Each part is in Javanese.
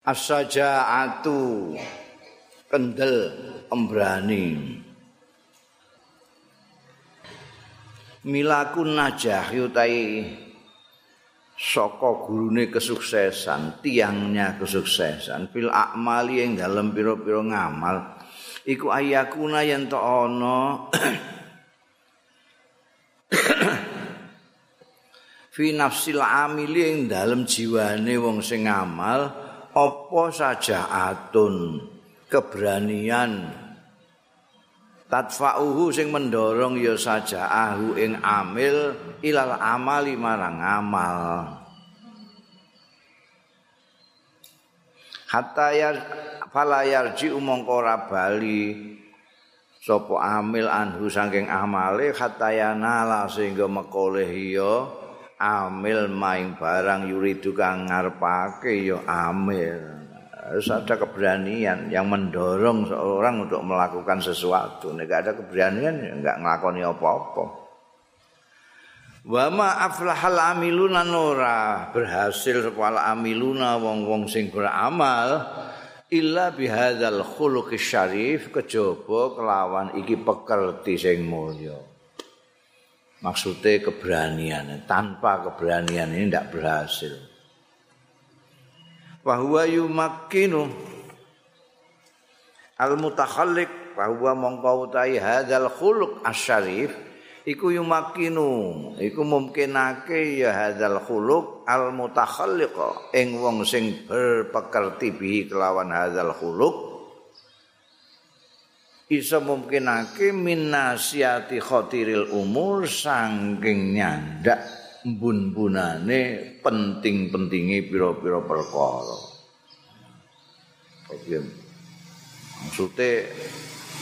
As-saja'atu kendel pemberani. Milaku najah yutai saka gurune kesuksesan, tiangnya kesuksesan. Fil akmali yang dalam piro-piro ngamal. Iku ayakuna yen to ana fi nafsil amili ing dalem jiwane wong sing ngamal apa saja atun keberanian? Tatfa'uhu sing mendorong ya saja ahu ing amil ilal amali marang amal. Hatta ya falayar ji umangka ora bali sapa amil anhu saking amale hatta ya sehingga mekoleh ya amil maing barang yuridu kang ngarepake ya amil. Harus ada keberanian yang mendorong seorang untuk melakukan sesuatu. Nek ada keberanian ya enggak nglakoni apa-apa. Wa ma aflahal amiluna nura berhasil sepala amiluna wong-wong sing beramal illa bihadzal khuluqis syarif kejaba kelawan iki pekerti sing mulya maksudnya keberanian tanpa keberanian ini tidak berhasil. Bahwa yumakinu al mutakhallik bahwa mongko utahi hadzal khuluq asyarif iku yumakinu iku mungkinake ya hadzal khuluq al mutakhalliq ing wong sing berpekerti bihi kelawan hadzal khuluq iso mungkinake minasiati khotiril umur sangking nyandak bun-bunane penting-pentingi pira-pira perkara. Oke. Maksudnya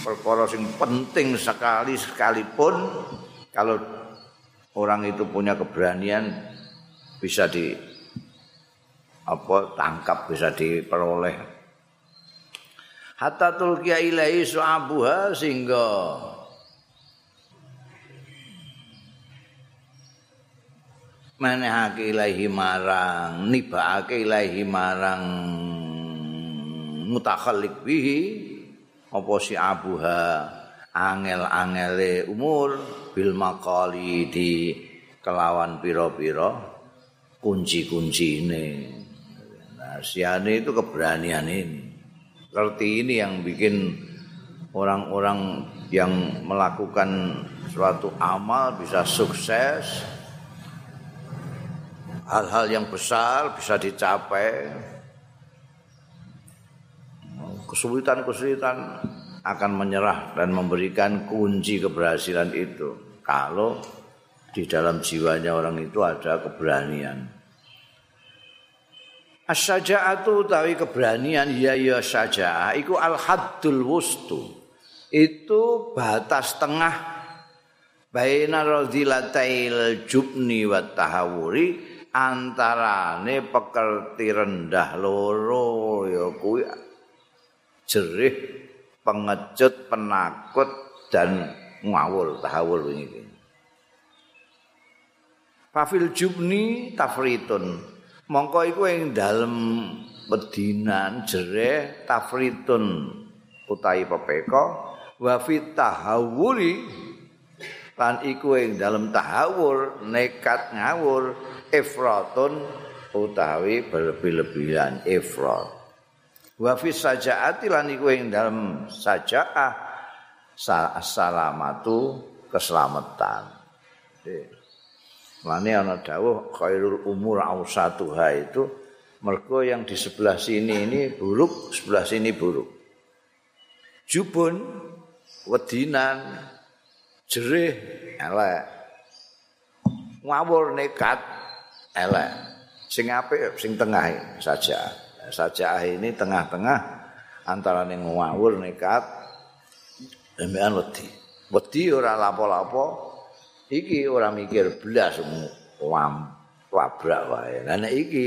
perkara sing penting sekali sekalipun kalau orang itu punya keberanian bisa di apa tangkap bisa diperoleh hatta tulkiya ilahi su'abuha sehingga manehake ilahi marang nibake ilahi marang mutakhallik bihi apa si abuha angel-angele umur bil maqali di kelawan pira-pira kunci-kunci ini. Nah, siane itu keberanian ini. Seperti ini yang bikin orang-orang yang melakukan suatu amal bisa sukses. Hal-hal yang besar bisa dicapai. Kesulitan-kesulitan akan menyerah dan memberikan kunci keberhasilan itu. Kalau di dalam jiwanya orang itu ada keberanian As-saja'atu utawi keberanian ya ya saja'ah iku al-haddul wustu. Itu batas tengah baina radhilatail jubni wa tahawuri antarane pekerti rendah loro ya kuwi jerih pengecut penakut dan ngawul tahawul ini. Fafil jubni tafritun mongko iku ing dalem pedinan jere tafritun utahi pepeka wa fitahawuri lan iku ing dalem tahawur nekat ngawur ifratun utawi berlebih-lebihan ifrat. Wa fi sajaati lan iku ing dalem sajaah salamatu keselamatan Mane ana dawuh khairul umur ausatuha itu mergo yang di sebelah sini ini buruk, sebelah sini buruk. Jubun wedinan jerih elek. Ngawur nekat elek. Sing apik sing tengah saja. Saja ini tengah-tengah antara ning ngawur nekat embean wedi. Wedi ora lapo-lapo, iki ora mikir blas wam wabrak wae. Lah nek iki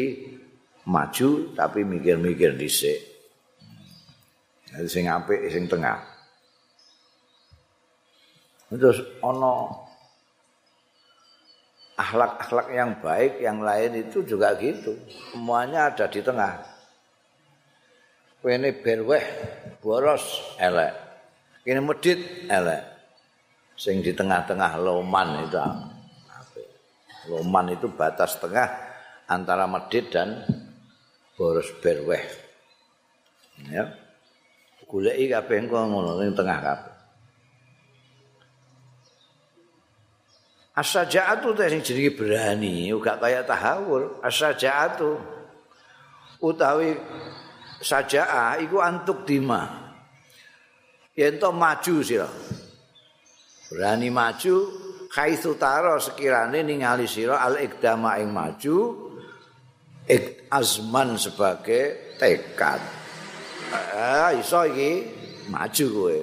maju tapi mikir-mikir dhisik. Jadi sing apik sing tengah. Terus ana akhlak-akhlak yang baik yang lain itu juga gitu. Semuanya ada di tengah. Kene berweh boros elek. Kene medit elek. Sing di tengah-tengah loman itu apik. Loman itu batas tengah antara medit dan boros berweh. Ya. Goleki kabeh engko ngono ning tengah kabeh. Asaja'atu teh sing jenenge berani, uga kaya tahawul. Asaja'atu utawi saja'ah iku antuk dima. Yen maju sira. Berani maju kaitsu taro sekirane ningali sira al ikdama ing maju ik azman sebagai tekad. Ah iso iki maju kowe.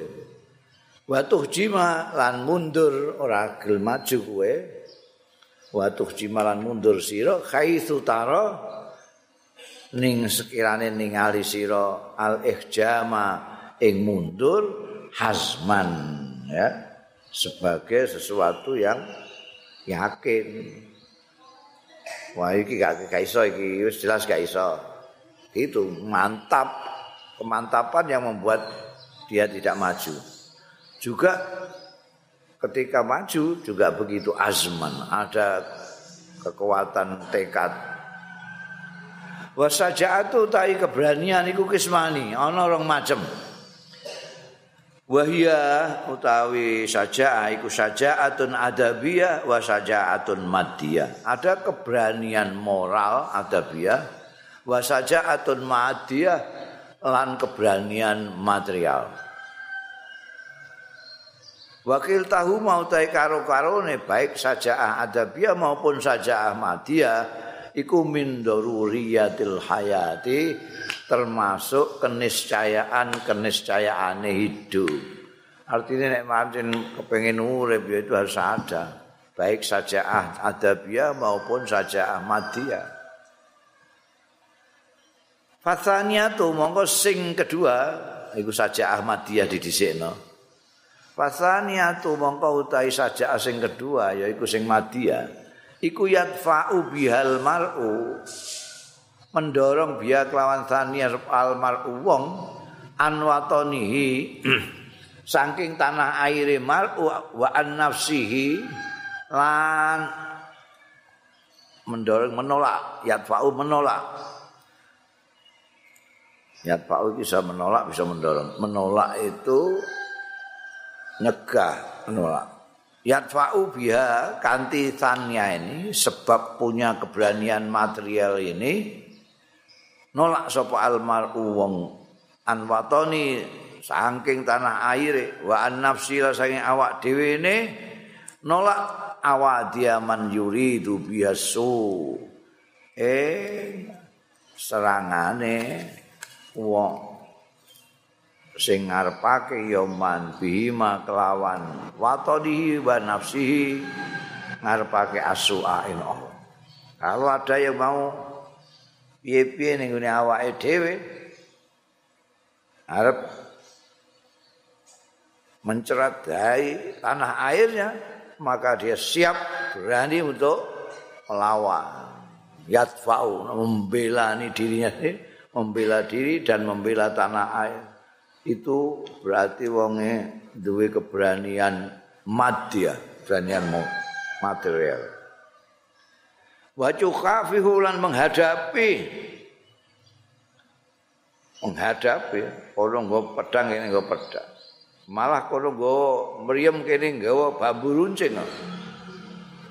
Watuh jima lan mundur ora gel maju kowe. Watuh jima lan mundur sira kaitsu taro ning sekirane ningali sira al ihjama ing mundur hazman ya sebagai sesuatu yang yakin. Wah iki gak gak iso wis jelas gak iso. Itu mantap kemantapan yang membuat dia tidak maju. Juga ketika maju juga begitu azman ada kekuatan tekad. Wasajaatu tai keberanian iku kismani, ana rong macem. Wahia utawi saja iku sajaatun adabiyah wa sajaatun madiyah. Ada keberanian moral adabiyah wa sajaatun madiyah lan keberanian material. Wakil tahu mau tai karo-karone baik saja adabiyah maupun saja madiyah iku min daruriyatil hayati termasuk keniscayaan keniscayaane hidup. Artinya nek mancen kepengin urip ya itu harus ada. Baik saja adabiyah maupun saja ahmadiyah. Fathania tu mongko sing kedua iku saja ahmadiyah didhisikno. Fathania tu mongko utahi saja sing kedua yaiku sing madiyah. Iku yadfa'u bihal mar'u. Mendorong biya kelawan thaniya al mar'u. Wong anwatonihi saking tanah aire mar'u wa an nafsihi lan mendorong menolak yadfa'u menolak. Yadfa'u bisa menolak bisa mendorong. Menolak itu nyegah menolak yadfa'u biha kanti tanya ini sebab punya keberanian material ini nolak sapa almaru wong anwatoni saking tanah air wa an nafsi saking awak dhewe ne nolak awadiaman yuridu biasu eh serangane wong sing ngarepake ya man bima kelawan watodihi wa nafsihi ngarepake asu'ain Allah. Kalau ada yang mau piye-piye ning ngene awake dhewe arep mencerat dari tanah airnya maka dia siap berani untuk melawan. Yatfa'u membela dirinya membela diri dan membela tanah air itu berarti wonge duwe keberanian madya, keberanian material. Wa khafihu lan menghadapi menghadapi orang nggo pedang ini nggo pedang. Malah kono nggo mriyem kene nggawa bambu runcing.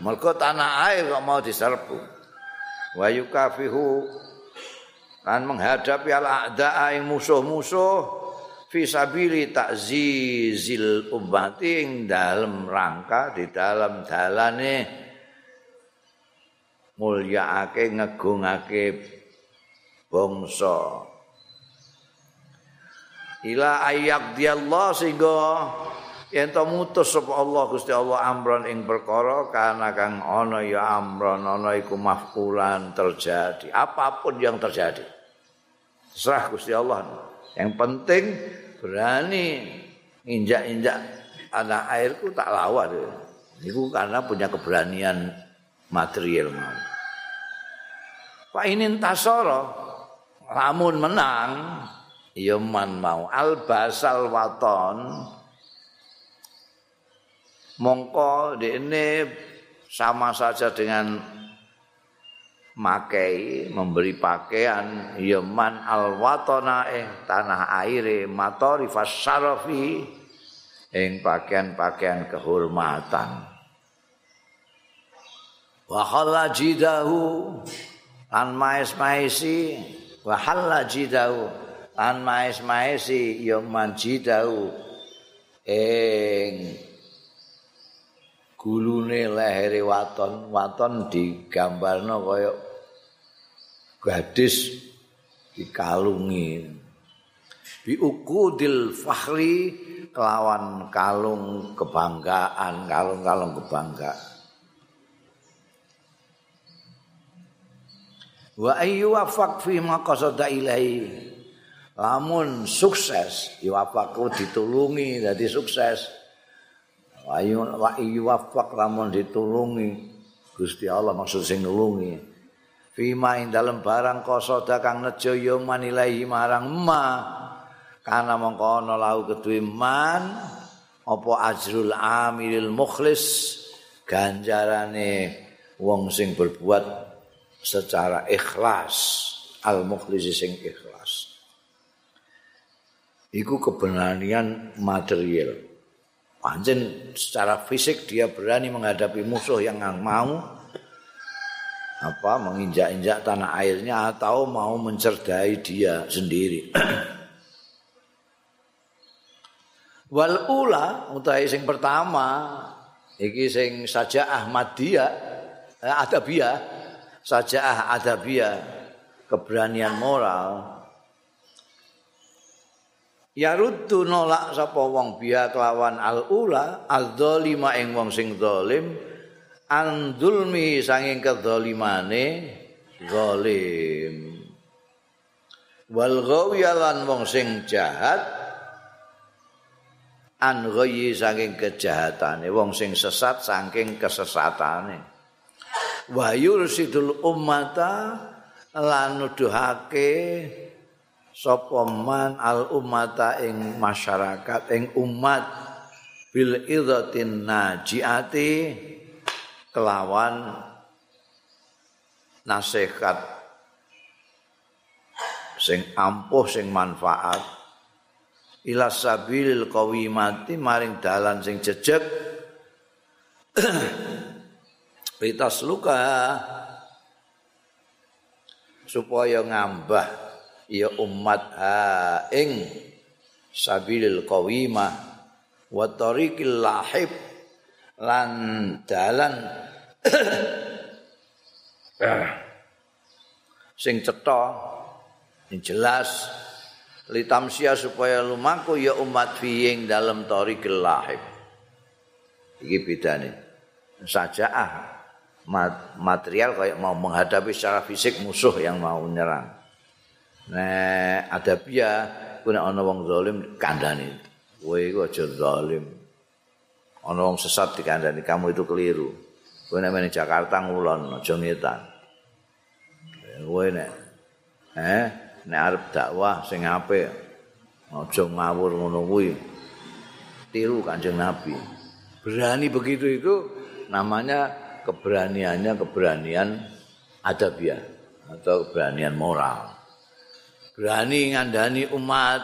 Mergo tanah air kok mau diserbu. Wa yukafihu lan menghadapi al-a'da'a musuh-musuh fisabili takzizil ummati ing dalam rangka di dalam dalane mulyaake ngegungake bangsa. Ila ayak Allah sehingga yen to mutus sapa Allah Gusti Allah amron ing perkara kana kang ana ya amron ana iku mafkulan terjadi. Apa pun yang terjadi serah Gusti Allah Yang penting berani injak-injak anak airku tak lawan. Itu karena punya keberanian material mau. Pak ini tasoro, lamun menang, Yaman mau albasal waton mongko ini sama saja dengan makai memberi pakaian Yaman alwatona ing tanah aire matori fasyarafi ing pakaian-pakaian kehormatan. Wa khalajidahu lan maes-maesi wa halajidahu lan maes-maesi Yaman jidahu ing gulune lehere waton waton digambarno kaya gadis dikalungi. Bi ukudil fakhri kelawan kalung kebanggaan kalung-kalung kebanggaan. Wa ayyu wafaq fi maqasada ilahi lamun sukses yuwafaku ditulungi jadi sukses. Wa wafaq lamun ditulungi. Gusti Allah maksud sing nulungi fima ing dalem barang qasada kang nejo ya manilahi marang ma kana mongko ana lahu kedue man apa ajrul amilil mukhlis ganjarane wong sing berbuat secara ikhlas al mukhlis sing ikhlas. Iku keberanian material. Anjen secara fisik dia berani menghadapi musuh yang mau apa menginjak-injak tanah airnya atau mau mencerdai dia sendiri. Wal ula utahe sing pertama iki sing saja Ahmadiyah eh, Adabiyah saja Adabiyah keberanian moral Ya ruddu nolak sapa wong biya kelawan al ula al dzalima ing wong sing zalim andulmi sanging kedzalimane zalim. Wal ghawiyalan wong sing jahat an ghayyi saking kejahatane wong sing sesat saking kesesatane. Wa yursidul ummata lan nuduhake sapa man al ummata ing masyarakat ing umat bil idzatin najiati kelawan nasihat sing ampuh sing manfaat. Ila sabilil qawimati maring dalan sing jejeg. Ritas luka supaya ngambah ya umat ha ing sabilil qawimah wa tariqil lahib lan dalan. Sing cetha sing jelas litamsia supaya lumaku ya umat fiing dalam tori gelahib iki bedane. Sajaah material kayak mau menghadapi secara fisik musuh yang mau menyerang nah ada pia kuna ana wong zalim kandhani. Kowe iku aja zalim ana wong sesat dikandani kamu itu keliru. Kowe nek meneh Jakarta ngulon aja ngetan. Kowe nek eh nek arep dakwah sing apik aja ngawur ngono kuwi. Tiru Kanjeng Nabi. Berani begitu itu namanya keberaniannya keberanian adabiah atau keberanian moral. Berani ngandani umat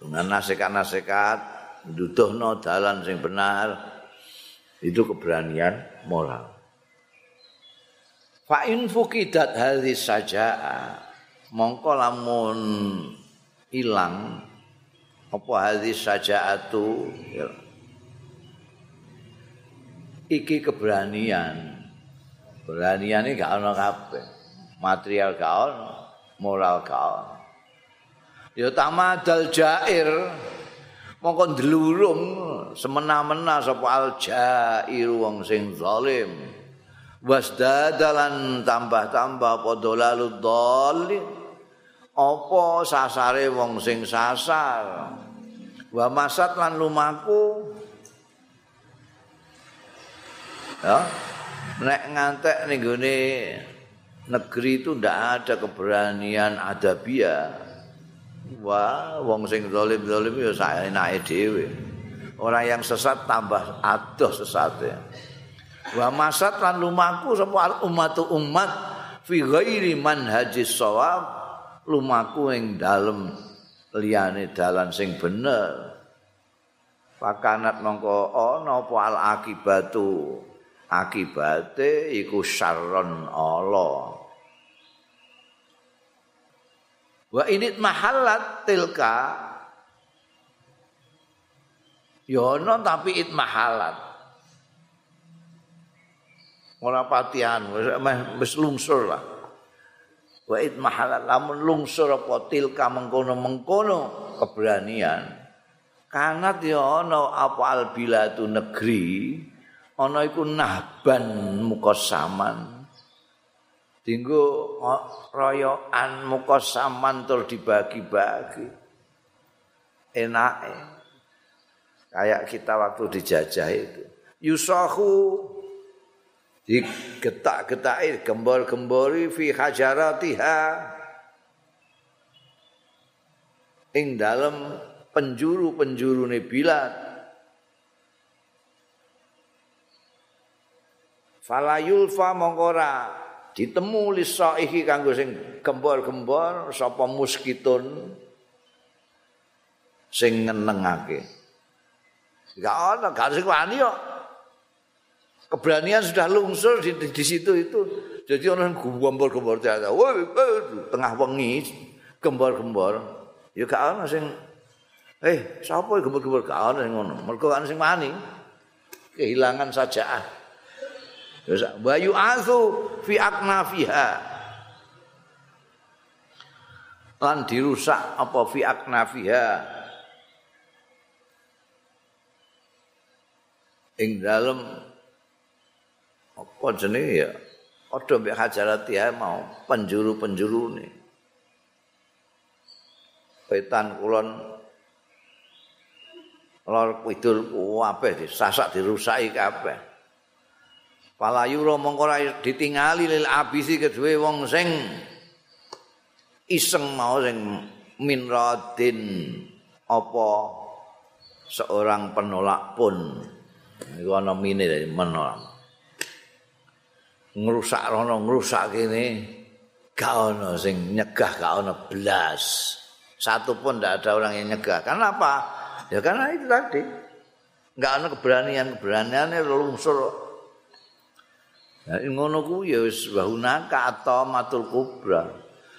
dengan nasihat-nasihat duduhno dalan sing benar. Itu keberanian moral. Fa in fukidat hadhi saja mongko lamun ilang apa hadhi sajaatu iki keberanian. Beranian ini gak ono kabeh. Material gak ono moral gak ono. Ya tamadal jair mongko ndlurung semena-mena sapa al-jair wong sing zalim. Wasdadalan tambah-tambah padha lalu dhalin. Apa sasare wong sing sasar? Wa masat lan lumaku. Ya nek ngantek ning negeri itu ndak ada keberanian adabia wah wong sing zalim-zalim ya saenake dhewe. Orang yang sesat tambah adoh sesate. Wa masat lan lumaku sapa ummatu umat fi ghairi manhajis shawab lumaku ing dalem liyane dalan sing bener. Pakanat mongko ana apa al akibatu? Akibate iku syarron Allah wa init mahallat tilka. Yono tapi it mahalat ora patihan wis lungsur lah. Wa it mahalat lamun lungsur apa tilka mengkono-mengkono keberanian. Kanat ya ana apa al bilatu negeri ana iku nahban mukosaman dinggo royokan mukosaman tur dibagi-bagi. Enake. Kayak kita waktu dijajah itu. Yusahu. Digetak-getaki gembor-gembori fi hajaratiha. Ing dalam penjuru-penjuru ne bilad falayulfa mongkora ditemu lisaihi kanggo sing gembor-gembor sapa muskitun sing ngenengake gak ana gak sing wani kok keberanian sudah lungsur di, di, di situ itu. Jadi orang gembor-gembor tiada. Woi, tengah wengi gembor-gembor. Ya gak ana sing Eh, sapa gembor-gembor gak ana sing ngono. Mergo ana sing wani. Kehilangan saja. Ya bayu asu fi aknafiha. Lan dirusak apa fi aknafiha. Ing dalam apa jenenge ya padha mbek hajarati mau penjuru-penjuru nih petan kulon lor kidul kabeh disasak dirusaki kabeh palayu mongko ora ditingali lil abisi kedue wong sing iseng mau sing min radin apa seorang penolak pun. Iku ana mine menolak. Ngrusak rono ngrusak kene. Gak ono sing nyegah gak ono blas. Satu pun tidak ada orang yang nyegah. Karena apa? Ya karena itu tadi. Nggak ada keberanian keberaniannya lungsur ya ngono ku ya wis bahunaka atau matul kubra.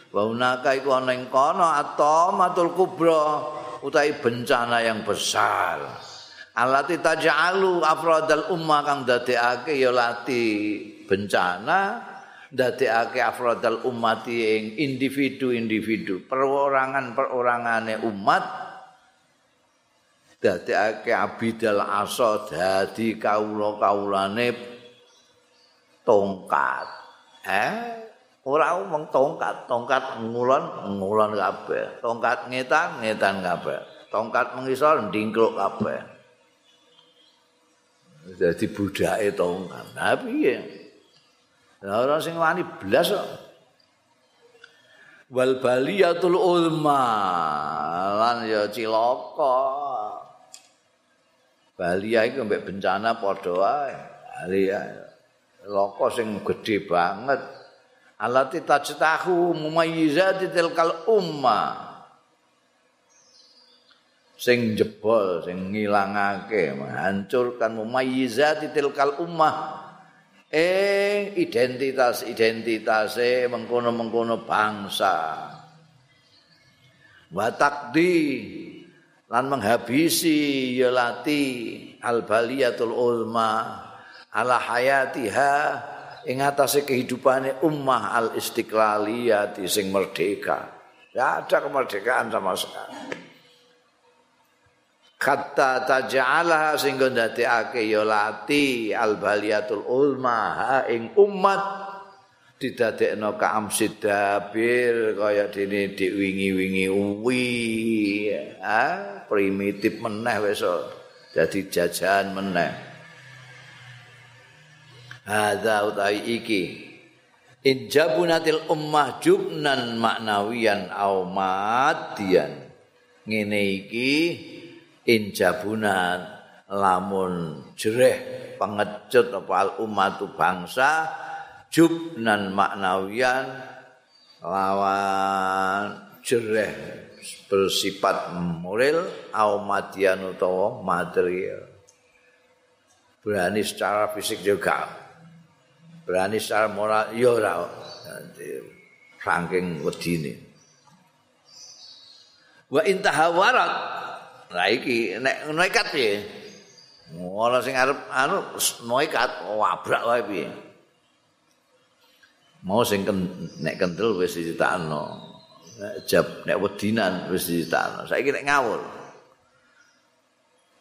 Bahunaka iku ana ing kono atau matul kubra utai bencana yang besar. Alati taj'alu afradal ummah kang dadekake ya lati bencana ndadekake afradal ummati ing individu-individu perorangan-perorangane umat. Dadekake abidal asa dadi kawula-kawulane tongkat eh ora mung tongkat tongkat ngulon ngulon kabeh tongkat ngetan ngetan kabeh tongkat mengisor ndingkluk kabeh Jadi budake tongkat. Nah piye? Lah ora sing wani blas kok. Wal baliyatul ulma lan ya cilaka. Balia iku mbek bencana padha wae. Balia loko sing gedhe banget. Alati tajtahu mumayyizati tilkal ummah. sing jebol sing ngilangake menghancurkan mumayyizati tilkal ummah eh identitas identitase mengkono-mengkono bangsa wa takdi lan menghabisi yalati al baliyatul ulma ala hayatiha ing atase kehidupane ummah al istiqlaliyati sing merdeka. Ya ada kemerdekaan sama sekali. Kata taj'alaha sehingga ndadekake ya lati al baliyatul ulma ing umat. Didadekno ka amsid dabir kaya dene dik wingi-wingi uwi ha primitif meneh wis dadi jajahan meneh hadza utai iki. Injabunatil ummah jubnan maknawiyan au madian. Ngene iki injabunan lamun jereh pengecut apa umat bangsa jubnan maknawian lawan jereh bersifat moral au matian utawa material. Berani secara fisik juga berani secara moral ya ora saking wedine wa intahawarat nah iki nek nekat piye Ora sing arep anu noikat wabrak wae piye. Mau sing nek kendel wis dicetakno. Nek jab nek wedinan wis dicetakno. Saiki nek ngawur.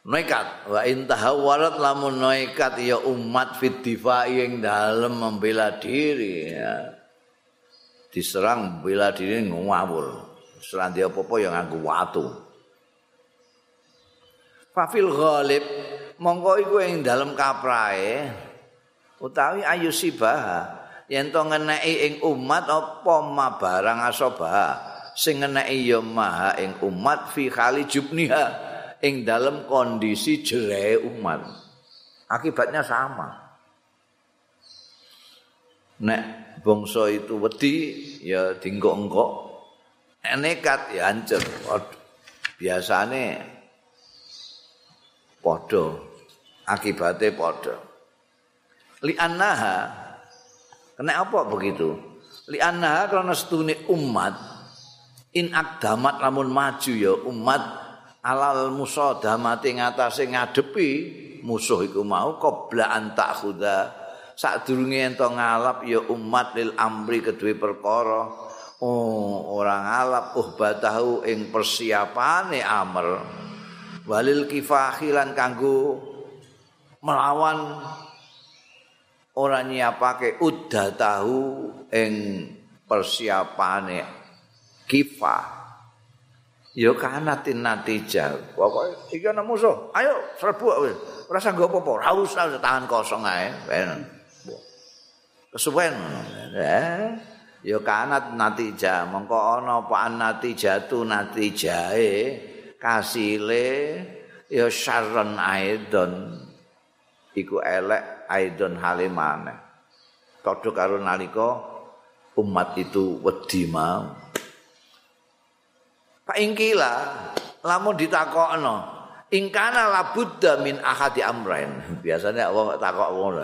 Noikat wa intahawarat lamun noikat ya umat fit difai ing dalem membela diri ya. Diserang membela diri ngawur. Serang dia apa-apa ya nganggo watu. Fafil ghalib mongko iku ing dalem kaprae utawi ayu sibah yen to ngeneki ing umat apa ma barang asobah sing ngeneki ya maha ing umat fi khali jubniha ing dalem kondisi jere umat akibatnya sama. Nek bangsa itu wedi ya dinggok-engkok nekat ya hancur. Biasane padha akibate padha. Li annaha kena apa begitu? Li annaha karena setune umat in akdamat lamun maju ya umat alal musadamati ngatasé ngadepi musuh iku mau qabla an ta'khudha. Sadurunge ento ngalap ya umat lil amri kedue perkara. Oh orang ngalap uhbatahu ing persiapane amr. Walil kifahilan kanggo melawan ora nyiapake udah tahu ing persiapane kifah ya kanatin natija pokoke iki ana musuh. Ayo serbu wis ora sanggo apa-apa ora usah tangan kosong ae. Kesuwen eh ya kanat natija mongko ana apa natijatu natijae kasile ya syarron aidon. Iku elek aidon halimane padha karo nalika umat itu wedi mau Pak Ingkila lamun ditakokno ingkana labudda min ahadi amrain biasanya wong takok ngono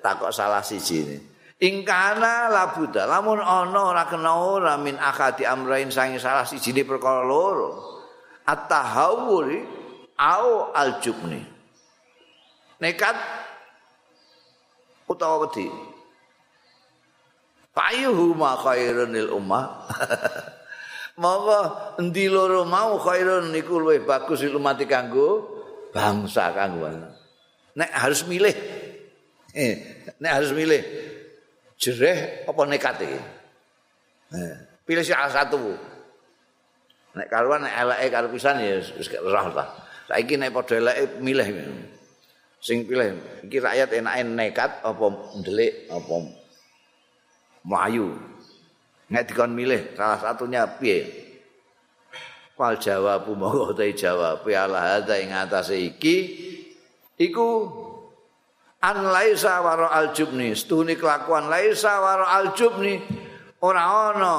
takok salah siji ini ingkana labuda lamun ana ora kena ora min ahadi amrain sange salah siji perkara loro at-tahawuri au al-jubni. Nekat utawa wedi. Payuhu ma khairun lil ummah. Monggo endi loro mau khairun niku luwih bagus lil umat kanggo bangsa kanggo. Nek harus milih. Eh, nek harus milih jereh apa nekat iki? Eh, pilih salah satu. Nek karuan nek eleke karo pisan ya wis roh ta. Saiki nek padha eleke milih. Sing pilih iki rakyat enake nekat apa ndelik apa mlayu. Nek dikon milih salah satunya piye? Fal jawab monggo ta jawab ala hadza ing atase iki iku an laisa waro aljubni stuni kelakuan laisa waro aljubni ora ana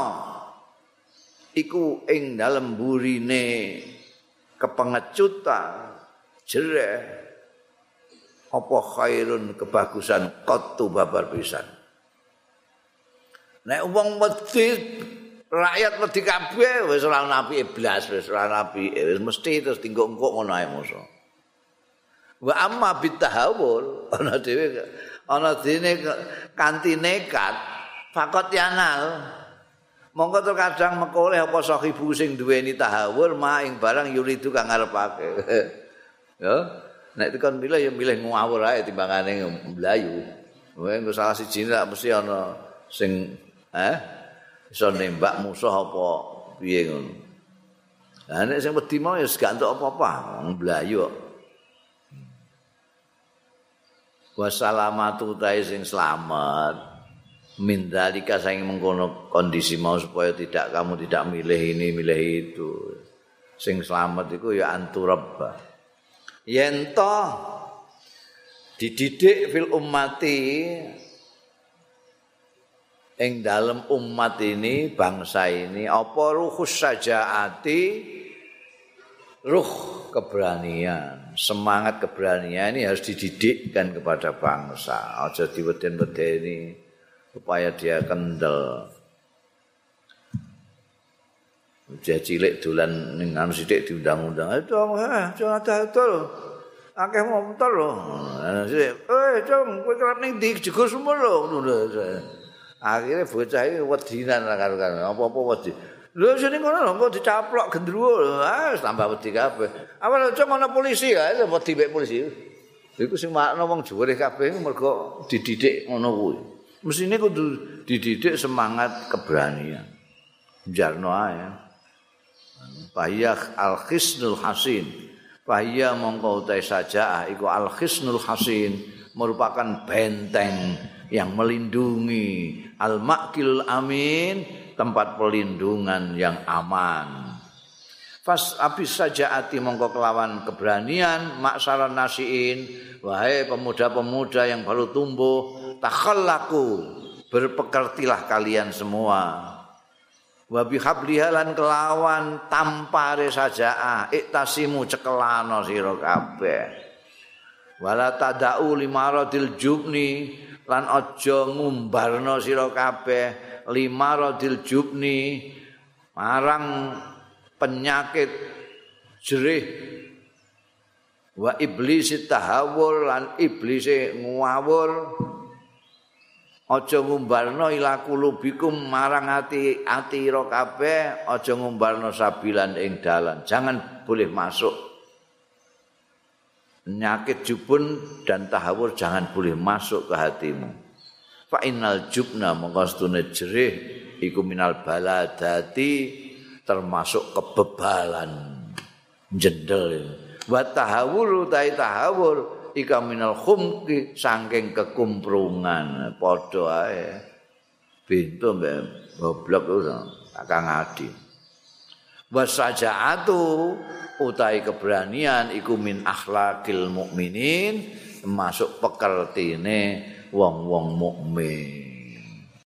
iku ing dalem burine kepengecutan jereh apa khairun kebagusan qattu babar pisan nek wong wedi rakyat wedi kabeh wis ora nabi iblis wis ora nabi wis mesti terus tinggo engko ngono ae musuh wa amma bitahawul ana dhewe ana dene kanthi nekat fakot yanal Monggo terkadang mekoleh apa sahibu sing duweni tahawur ma ing barang yuridu kang ngarepake. ya, nek tekan milih ya milih ngawur ae timbangane mlayu. Wae engko salah siji nek mesti ana sing eh iso nembak musuh apa piye ngono. Lah nek sing wedi mau ya gak entuk apa-apa, mlayu kok. Wassalamatu ta sing selamat. mindalika saing mengkono kondisi mau supaya tidak kamu tidak milih ini milih itu sing selamat iku ya anturabba yen to dididik fil ummati ing dalam umat ini bangsa ini apa ruhus sajaati ruh keberanian semangat keberanian ini harus dididikkan kepada bangsa aja diweden-wedeni supaya dia kendel dia cilik dolan ning anu sithik diundang-undang. Itu eh jangan ada Akeh motor lho. Eh, cung, kowe kerap ning ndi jegur sumur lho. Akhire bocah iki wedinan karo-karo. Apa-apa wedi. Lho sini kono lho kok dicaplok gendruwo lho. Ah, tambah wedi kabeh. Awal cung ana polisi ya, wedi mek polisi. Iku sing makna wong juwere kabeh mergo dididik ngono kuwi. Mesine kudu dididik semangat keberanian. Jarno ae. Fahiyah al-khisnul hasin. Fahiyah mongko utai saja iku al-khisnul hasin merupakan benteng yang melindungi al-makil amin tempat pelindungan yang aman. Fas abis saja ati mongko kelawan keberanian maksaran nasiin wahai pemuda-pemuda yang baru tumbuh takhallaku berpekertilah kalian semua wa bihabliha lan kelawan tampare saja iktasimu cekelano sira kabeh wala tadau limaradil jubni lan aja ngumbarno sira kabeh. Limaradil jubni marang penyakit jerih. Wa iblis tahawul lan iblis ngawur. Aja ngumbarno ila kulubikum marang ati ati ira kabeh. Aja ngumbarno sabilan ing dalan. Jangan boleh masuk penyakit jubun dan tahawur jangan boleh masuk ke hatimu. Fa innal jubna mengkostune jerih iku minal baladati termasuk kebebalan. Jendel wa tahawur tai tahawur ika minal khumki saking kekumprungan padha ae. Pintu mbek goblok iku kakang adi wasajaatu utai keberanian iku min akhlakil mukminin masuk pekertine wong-wong mukmin